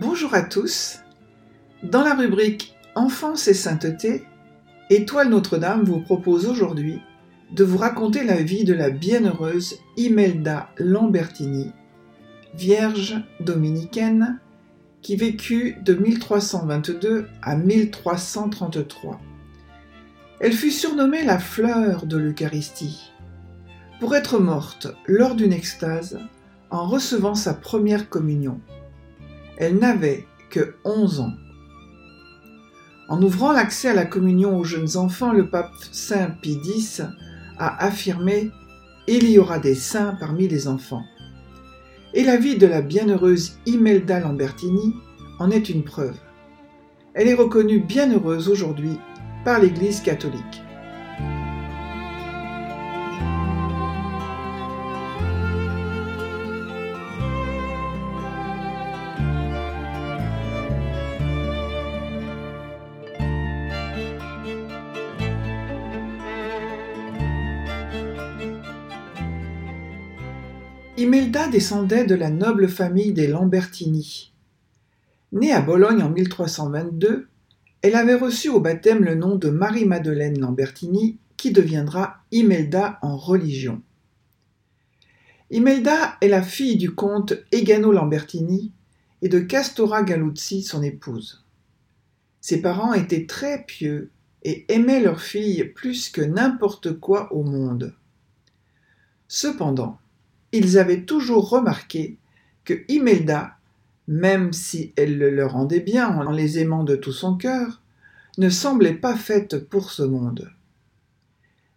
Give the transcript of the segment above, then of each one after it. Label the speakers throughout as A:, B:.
A: Bonjour à tous. Dans la rubrique Enfance et sainteté, Étoile Notre-Dame vous propose aujourd'hui de vous raconter la vie de la bienheureuse Imelda Lambertini, vierge dominicaine qui vécut de 1322 à 1333. Elle fut surnommée la fleur de l'Eucharistie pour être morte lors d'une extase en recevant sa première communion. Elle n'avait que 11 ans. En ouvrant l'accès à la communion aux jeunes enfants, le pape Saint Pie X a affirmé Il y aura des saints parmi les enfants. Et la vie de la bienheureuse Imelda Lambertini en est une preuve. Elle est reconnue bienheureuse aujourd'hui par l'Église catholique. Descendait de la noble famille des Lambertini. Née à Bologne en 1322, elle avait reçu au baptême le nom de Marie-Madeleine Lambertini, qui deviendra Imelda en religion. Imelda est la fille du comte Egano Lambertini et de Castora Galuzzi, son épouse. Ses parents étaient très pieux et aimaient leur fille plus que n'importe quoi au monde. Cependant, ils avaient toujours remarqué que Imelda, même si elle le rendait bien en les aimant de tout son cœur, ne semblait pas faite pour ce monde.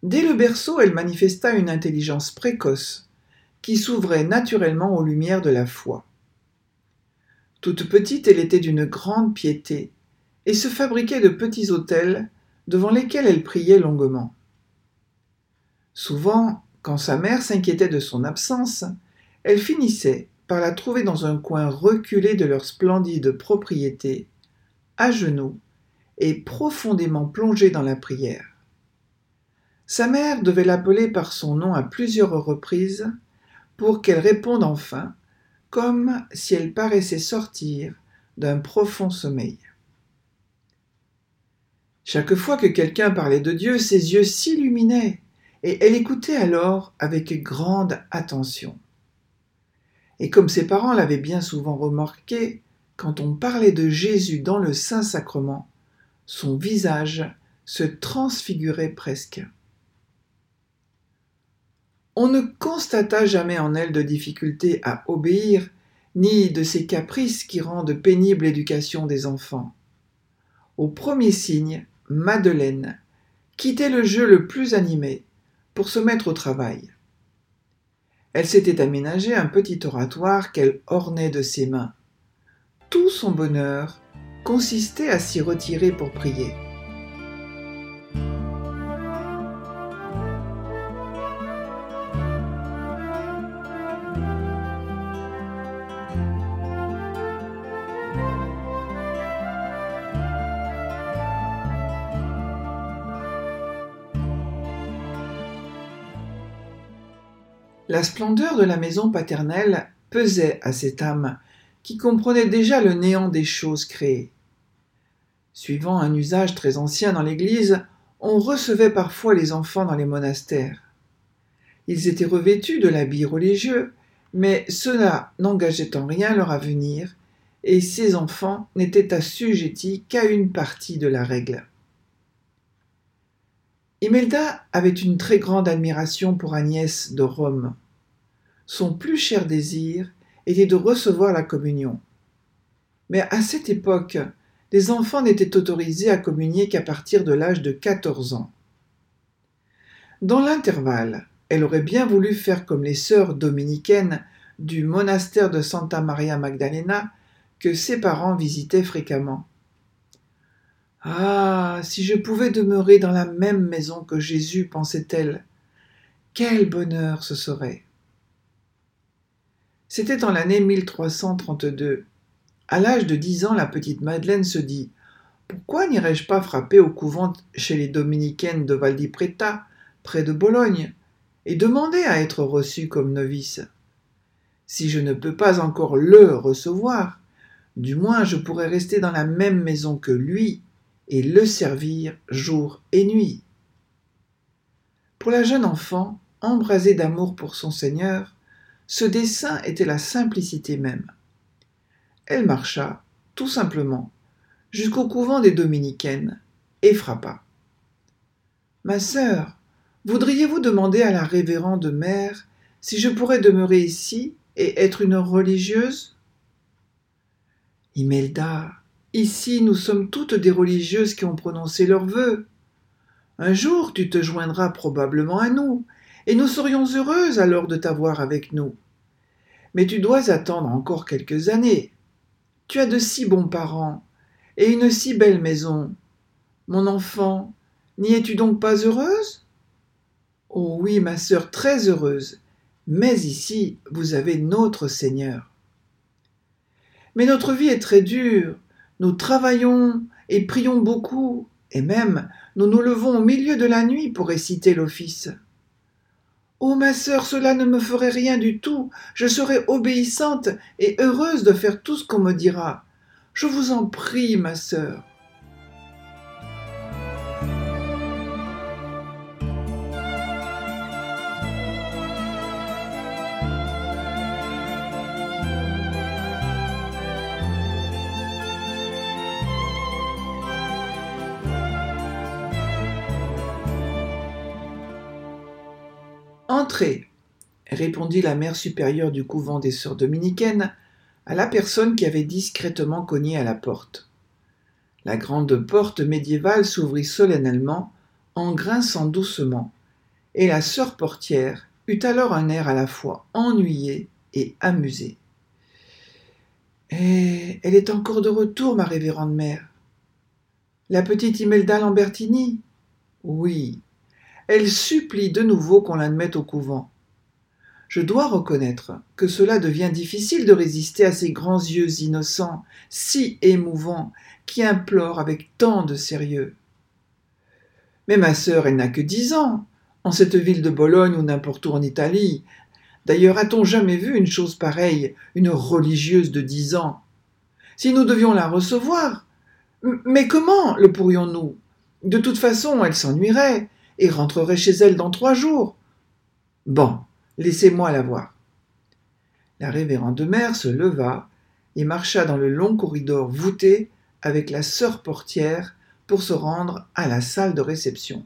A: Dès le berceau, elle manifesta une intelligence précoce qui s'ouvrait naturellement aux lumières de la foi. Toute petite, elle était d'une grande piété et se fabriquait de petits autels devant lesquels elle priait longuement. Souvent, quand sa mère s'inquiétait de son absence, elle finissait par la trouver dans un coin reculé de leur splendide propriété, à genoux et profondément plongée dans la prière. Sa mère devait l'appeler par son nom à plusieurs reprises pour qu'elle réponde enfin, comme si elle paraissait sortir d'un profond sommeil. Chaque fois que quelqu'un parlait de Dieu, ses yeux s'illuminaient et elle écoutait alors avec grande attention. Et comme ses parents l'avaient bien souvent remarqué, quand on parlait de Jésus dans le Saint-Sacrement, son visage se transfigurait presque. On ne constata jamais en elle de difficulté à obéir, ni de ces caprices qui rendent pénible l'éducation des enfants. Au premier signe, Madeleine quittait le jeu le plus animé pour se mettre au travail. Elle s'était aménagé un petit oratoire qu'elle ornait de ses mains. Tout son bonheur consistait à s'y retirer pour prier. La splendeur de la maison paternelle pesait à cette âme qui comprenait déjà le néant des choses créées. Suivant un usage très ancien dans l'Église, on recevait parfois les enfants dans les monastères. Ils étaient revêtus de l'habit religieux, mais cela n'engageait en rien leur avenir, et ces enfants n'étaient assujettis qu'à une partie de la règle. Imelda avait une très grande admiration pour Agnès de Rome. Son plus cher désir était de recevoir la communion. Mais à cette époque, les enfants n'étaient autorisés à communier qu'à partir de l'âge de 14 ans. Dans l'intervalle, elle aurait bien voulu faire comme les sœurs dominicaines du monastère de Santa Maria Magdalena que ses parents visitaient fréquemment. Ah, si je pouvais demeurer dans la même maison que Jésus, pensait-elle, quel bonheur ce serait. C'était en l'année 1332. À l'âge de dix ans, la petite Madeleine se dit Pourquoi n'irais-je pas frapper au couvent chez les dominicaines de Valdipreta, près de Bologne, et demander à être reçue comme novice? Si je ne peux pas encore le recevoir, Du moins je pourrais rester dans la même maison que lui et le servir jour et nuit. Pour la jeune enfant, embrasée d'amour pour son Seigneur, ce dessein était la simplicité même. Elle marcha, tout simplement, jusqu'au couvent des dominicaines et frappa. Ma sœur, voudriez-vous demander à la révérende mère si je pourrais demeurer ici et être une religieuse? Imelda, ici nous sommes toutes des religieuses qui ont prononcé leurs vœux. Un jour tu te joindras probablement à nous, et nous serions heureuses alors de t'avoir avec nous. Mais tu dois attendre encore quelques années. Tu as de si bons parents, et une si belle maison. Mon enfant, n'y es-tu donc pas heureuse? Oh oui, ma sœur, très heureuse, mais ici vous avez notre Seigneur. Mais notre vie est très dure, nous travaillons et prions beaucoup, et même nous nous levons au milieu de la nuit pour réciter l'office. Oh ma sœur, cela ne me ferait rien du tout, je serai obéissante et heureuse de faire tout ce qu'on me dira. Je vous en prie, ma sœur. Entrez, répondit la mère supérieure du couvent des sœurs dominicaines à la personne qui avait discrètement cogné à la porte. La grande porte médiévale s'ouvrit solennellement en grinçant doucement, et la sœur portière eut alors un air à la fois ennuyé et amusé. Eh, elle est encore de retour, ma révérende mère. La petite Imelda Lambertini? Oui, elle supplie de nouveau qu'on l'admette au couvent. Je dois reconnaître que cela devient difficile de résister à ces grands yeux innocents, si émouvants, qui implorent avec tant de sérieux. Mais ma sœur, elle n'a que dix ans, en cette ville de Bologne ou n'importe où en Italie. D'ailleurs, a-t-on jamais vu une chose pareille, une religieuse de dix ans? Si nous devions la recevoir, mais comment le pourrions-nous? De toute façon, elle s'ennuierait, et rentrerai chez elle dans trois jours. Bon, laissez-moi la voir. La révérende mère se leva et marcha dans le long corridor voûté avec la sœur portière pour se rendre à la salle de réception.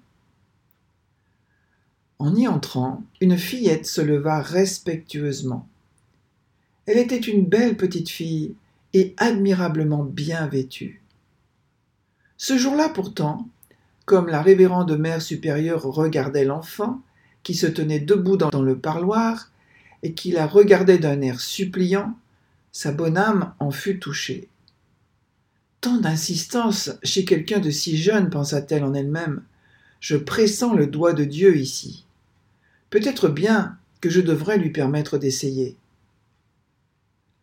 A: En y entrant, une fillette se leva respectueusement. Elle était une belle petite fille et admirablement bien vêtue. Ce jour-là pourtant, comme la révérende mère supérieure regardait l'enfant, qui se tenait debout dans le parloir, et qui la regardait d'un air suppliant, sa bonne âme en fut touchée. Tant d'insistance chez quelqu'un de si jeune, pensa-t-elle en elle-même. Je pressens le doigt de Dieu ici. Peut-être bien que je devrais lui permettre d'essayer.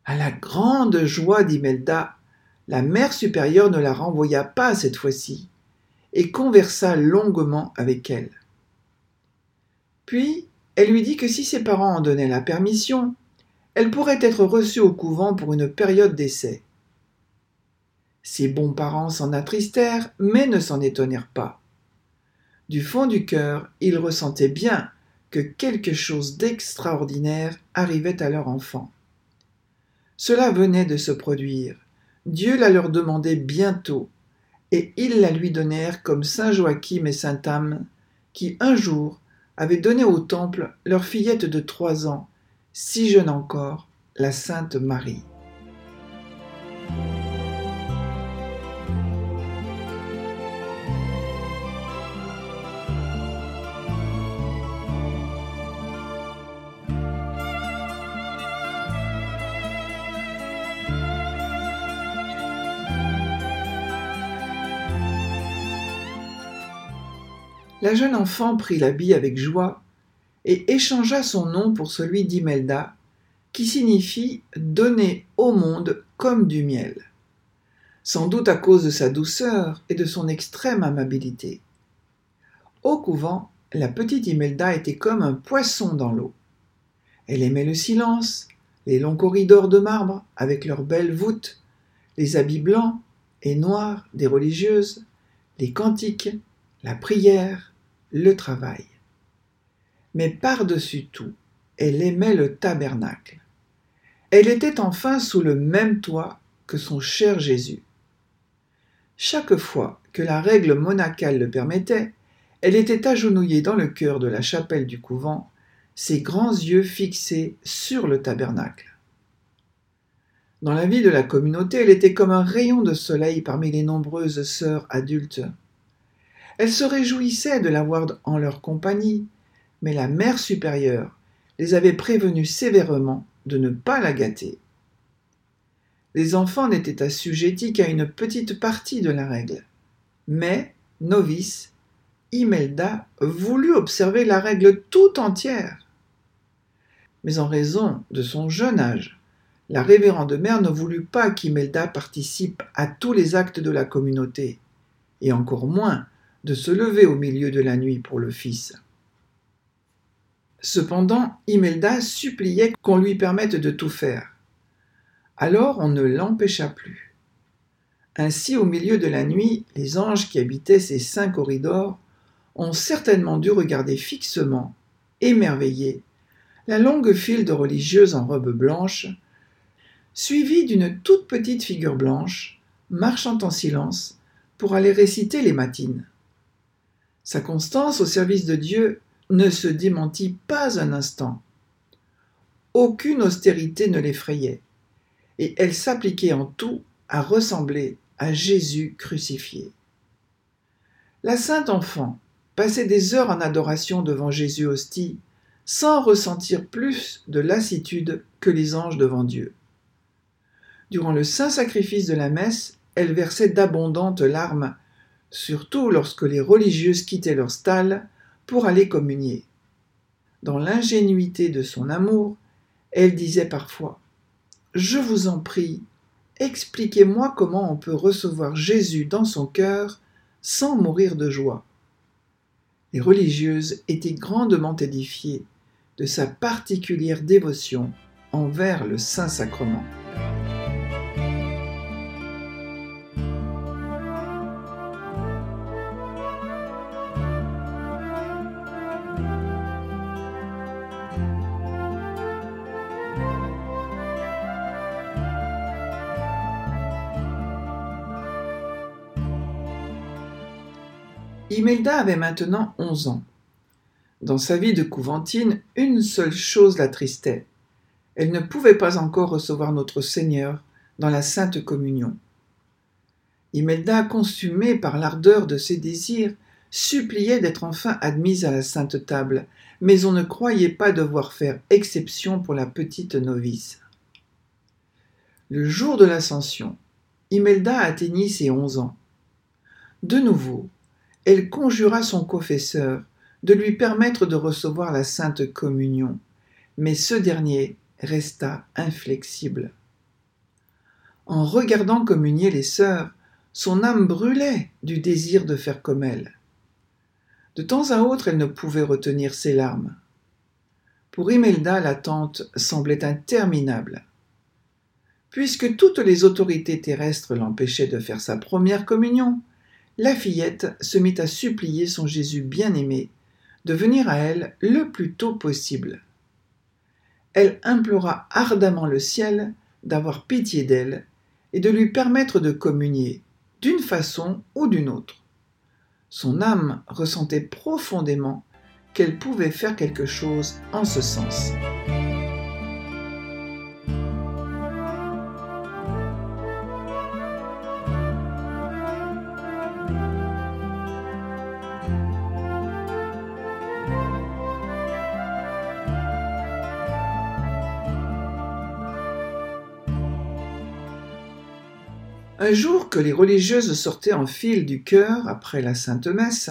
A: À la grande joie d'Imelda, la mère supérieure ne la renvoya pas cette fois-ci et conversa longuement avec elle. Puis elle lui dit que si ses parents en donnaient la permission, elle pourrait être reçue au couvent pour une période d'essai. Ses bons parents s'en attristèrent, mais ne s'en étonnèrent pas. Du fond du cœur, ils ressentaient bien que quelque chose d'extraordinaire arrivait à leur enfant. Cela venait de se produire. Dieu la leur demandait bientôt, et ils la lui donnèrent comme saint Joachim et saint Anne, qui un jour avaient donné au temple leur fillette de trois ans, si jeune encore, la sainte Marie. La jeune enfant prit l'habit avec joie et échangea son nom pour celui d'Imelda, qui signifie donner au monde comme du miel, sans doute à cause de sa douceur et de son extrême amabilité. Au couvent, la petite Imelda était comme un poisson dans l'eau. Elle aimait le silence, les longs corridors de marbre avec leurs belles voûtes, les habits blancs et noirs des religieuses, les cantiques, la prière, le travail. Mais par-dessus tout, elle aimait le tabernacle. Elle était enfin sous le même toit que son cher Jésus. Chaque fois que la règle monacale le permettait, elle était agenouillée dans le cœur de la chapelle du couvent, ses grands yeux fixés sur le tabernacle. Dans la vie de la communauté, elle était comme un rayon de soleil parmi les nombreuses sœurs adultes. Elle se réjouissait de l'avoir en leur compagnie, mais la mère supérieure les avait prévenus sévèrement de ne pas la gâter. Les enfants n'étaient assujettis qu'à une petite partie de la règle. Mais, novice, Imelda voulut observer la règle tout entière. Mais en raison de son jeune âge, la révérende mère ne voulut pas qu'Imelda participe à tous les actes de la communauté, et encore moins de se lever au milieu de la nuit pour le fils. Cependant, Imelda suppliait qu'on lui permette de tout faire. Alors on ne l'empêcha plus. Ainsi, au milieu de la nuit, les anges qui habitaient ces cinq corridors ont certainement dû regarder fixement, émerveillés, la longue file de religieuses en robe blanche, suivie d'une toute petite figure blanche, marchant en silence pour aller réciter les matines. Sa constance au service de Dieu ne se démentit pas un instant. Aucune austérité ne l'effrayait, et elle s'appliquait en tout à ressembler à Jésus crucifié. La sainte enfant passait des heures en adoration devant Jésus hostie, sans ressentir plus de lassitude que les anges devant Dieu. Durant le saint sacrifice de la messe, elle versait d'abondantes larmes, surtout lorsque les religieuses quittaient leur stalle pour aller communier. Dans l'ingénuité de son amour, elle disait parfois Je vous en prie, expliquez-moi comment on peut recevoir Jésus dans son cœur sans mourir de joie. Les religieuses étaient grandement édifiées de sa particulière dévotion envers le Saint-Sacrement. Imelda avait maintenant onze ans. Dans sa vie de couventine, une seule chose l'attristait. Elle ne pouvait pas encore recevoir notre Seigneur dans la Sainte Communion. Imelda, consumée par l'ardeur de ses désirs, suppliait d'être enfin admise à la Sainte Table, mais on ne croyait pas devoir faire exception pour la petite novice. Le jour de l'Ascension, Imelda atteignit ses onze ans. De nouveau, elle conjura son confesseur de lui permettre de recevoir la sainte communion, mais ce dernier resta inflexible. En regardant communier les sœurs, son âme brûlait du désir de faire comme elles. De temps à autre, elle ne pouvait retenir ses larmes. Pour Imelda, l'attente semblait interminable. Puisque toutes les autorités terrestres l'empêchaient de faire sa première communion, la fillette se mit à supplier son Jésus bien-aimé de venir à elle le plus tôt possible. Elle implora ardemment le ciel d'avoir pitié d'elle et de lui permettre de communier, d'une façon ou d'une autre. Son âme ressentait profondément qu'elle pouvait faire quelque chose en ce sens. Un jour que les religieuses sortaient en file du chœur après la sainte messe,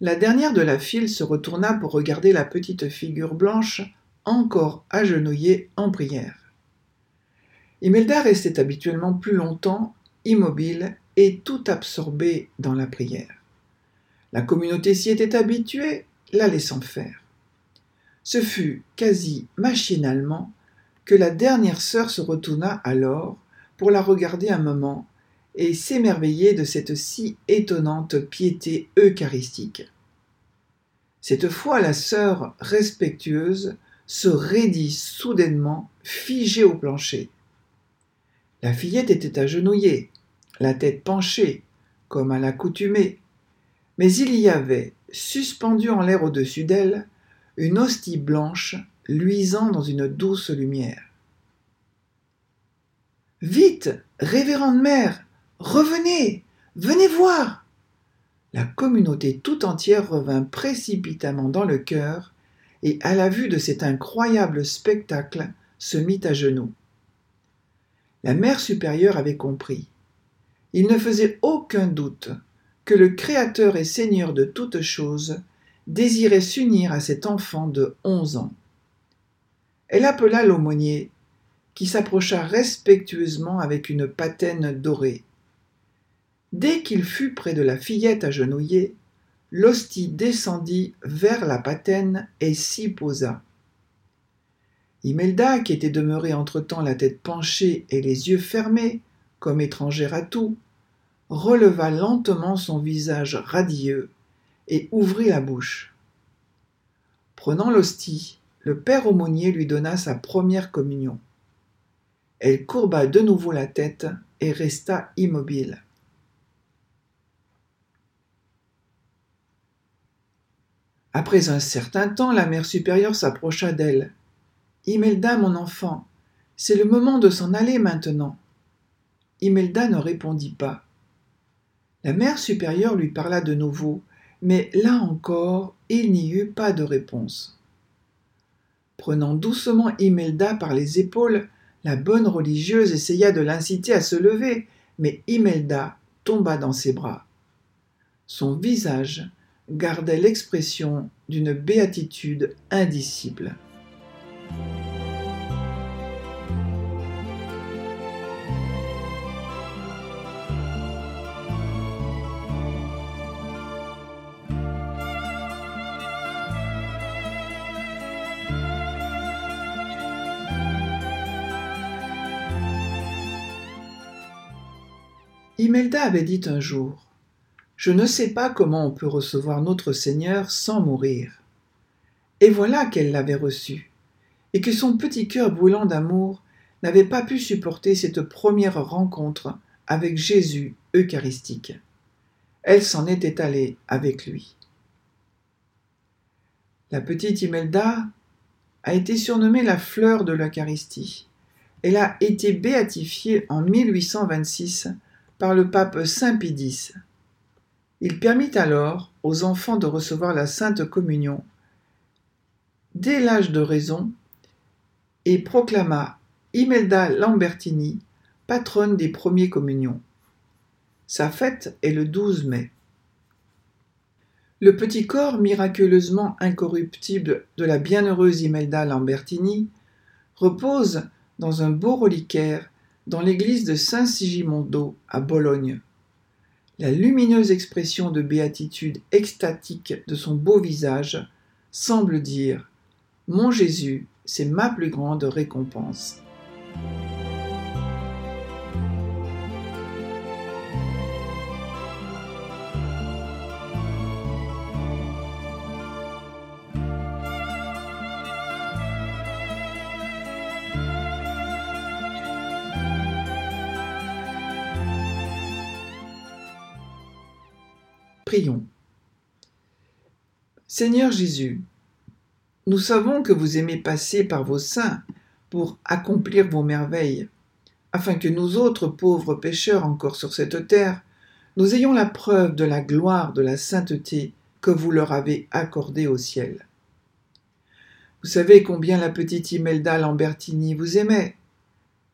A: la dernière de la file se retourna pour regarder la petite figure blanche encore agenouillée en prière. Imelda restait habituellement plus longtemps immobile et tout absorbée dans la prière. La communauté s'y était habituée, la laissant faire. Ce fut quasi machinalement que la dernière sœur se retourna alors pour la regarder un moment et s'émerveiller de cette si étonnante piété eucharistique. Cette fois, la sœur respectueuse se raidit soudainement, figée au plancher. La fillette était agenouillée, la tête penchée, comme à l'accoutumée, mais il y avait, suspendue en l'air au-dessus d'elle, une hostie blanche luisant dans une douce lumière. Vite, révérende mère, revenez, venez voir. La communauté tout entière revint précipitamment dans le chœur, et à la vue de cet incroyable spectacle se mit à genoux. La mère supérieure avait compris. Il ne faisait aucun doute que le Créateur et Seigneur de toutes choses désirait s'unir à cet enfant de onze ans. Elle appela l'aumônier, qui s'approcha respectueusement avec une patène dorée. Dès qu'il fut près de la fillette agenouillée, l'hostie descendit vers la patène et s'y posa. Imelda, qui était demeurée entre-temps la tête penchée et les yeux fermés, comme étrangère à tout, releva lentement son visage radieux et ouvrit la bouche. Prenant l'hostie, le père aumônier lui donna sa première communion. Elle courba de nouveau la tête et resta immobile. Après un certain temps, la mère supérieure s'approcha d'elle. Imelda, mon enfant, c'est le moment de s'en aller maintenant. Imelda ne répondit pas. La mère supérieure lui parla de nouveau, mais là encore, il n'y eut pas de réponse. Prenant doucement Imelda par les épaules, la bonne religieuse essaya de l'inciter à se lever, mais Imelda tomba dans ses bras. Son visage gardait l'expression d'une béatitude indicible. Imelda avait dit un jour Je ne sais pas comment on peut recevoir notre Seigneur sans mourir. Et voilà qu'elle l'avait reçu, et que son petit cœur brûlant d'amour n'avait pas pu supporter cette première rencontre avec Jésus eucharistique. Elle s'en était allée avec lui. La petite Imelda a été surnommée la fleur de l'Eucharistie. Elle a été béatifiée en 1826 le pape Saint Pie Il permit alors aux enfants de recevoir la Sainte Communion dès l'âge de raison et proclama Imelda Lambertini patronne des premiers communions. Sa fête est le 12 mai. Le petit corps miraculeusement incorruptible de la bienheureuse Imelda Lambertini repose dans un beau reliquaire dans l'église de Saint-Sigimondo à Bologne. La lumineuse expression de béatitude extatique de son beau visage semble dire Mon Jésus, c'est ma plus grande récompense. Prions. Seigneur Jésus, nous savons que vous aimez passer par vos saints pour accomplir vos merveilles, afin que nous autres pauvres pécheurs encore sur cette terre, nous ayons la preuve de la gloire de la sainteté que vous leur avez accordée au ciel. Vous savez combien la petite Imelda Lambertini vous aimait.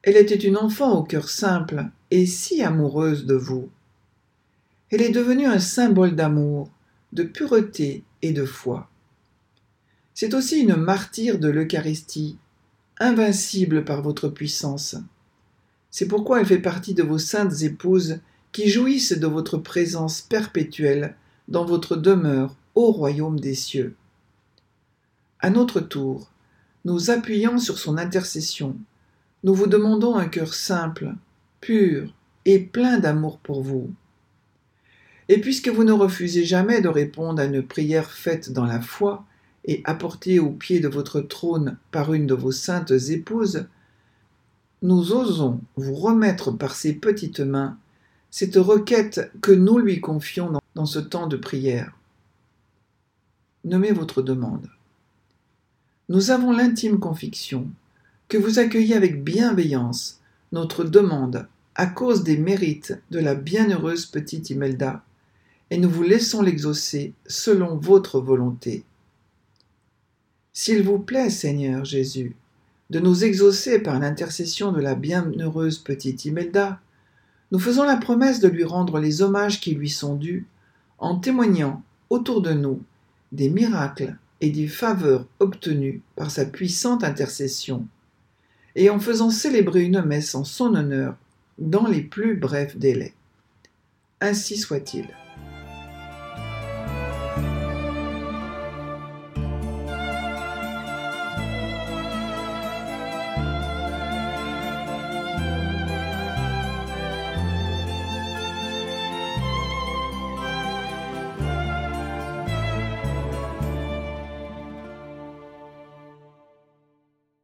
A: Elle était une enfant au cœur simple et si amoureuse de vous. Elle est devenue un symbole d'amour, de pureté et de foi. C'est aussi une martyre de l'Eucharistie, invincible par votre puissance. C'est pourquoi elle fait partie de vos saintes épouses qui jouissent de votre présence perpétuelle dans votre demeure au royaume des cieux. À notre tour, nous appuyant sur son intercession, nous vous demandons un cœur simple, pur et plein d'amour pour vous. Et puisque vous ne refusez jamais de répondre à une prière faite dans la foi et apportée au pied de votre trône par une de vos saintes épouses, nous osons vous remettre par ces petites mains cette requête que nous lui confions dans ce temps de prière. Nommez votre demande. Nous avons l'intime conviction que vous accueillez avec bienveillance notre demande à cause des mérites de la bienheureuse petite Imelda, et nous vous laissons l'exaucer selon votre volonté. S'il vous plaît, Seigneur Jésus, de nous exaucer par l'intercession de la bienheureuse petite Imelda, nous faisons la promesse de lui rendre les hommages qui lui sont dus, en témoignant autour de nous des miracles et des faveurs obtenues par sa puissante intercession, et en faisant célébrer une messe en son honneur dans les plus brefs délais. Ainsi soit-il.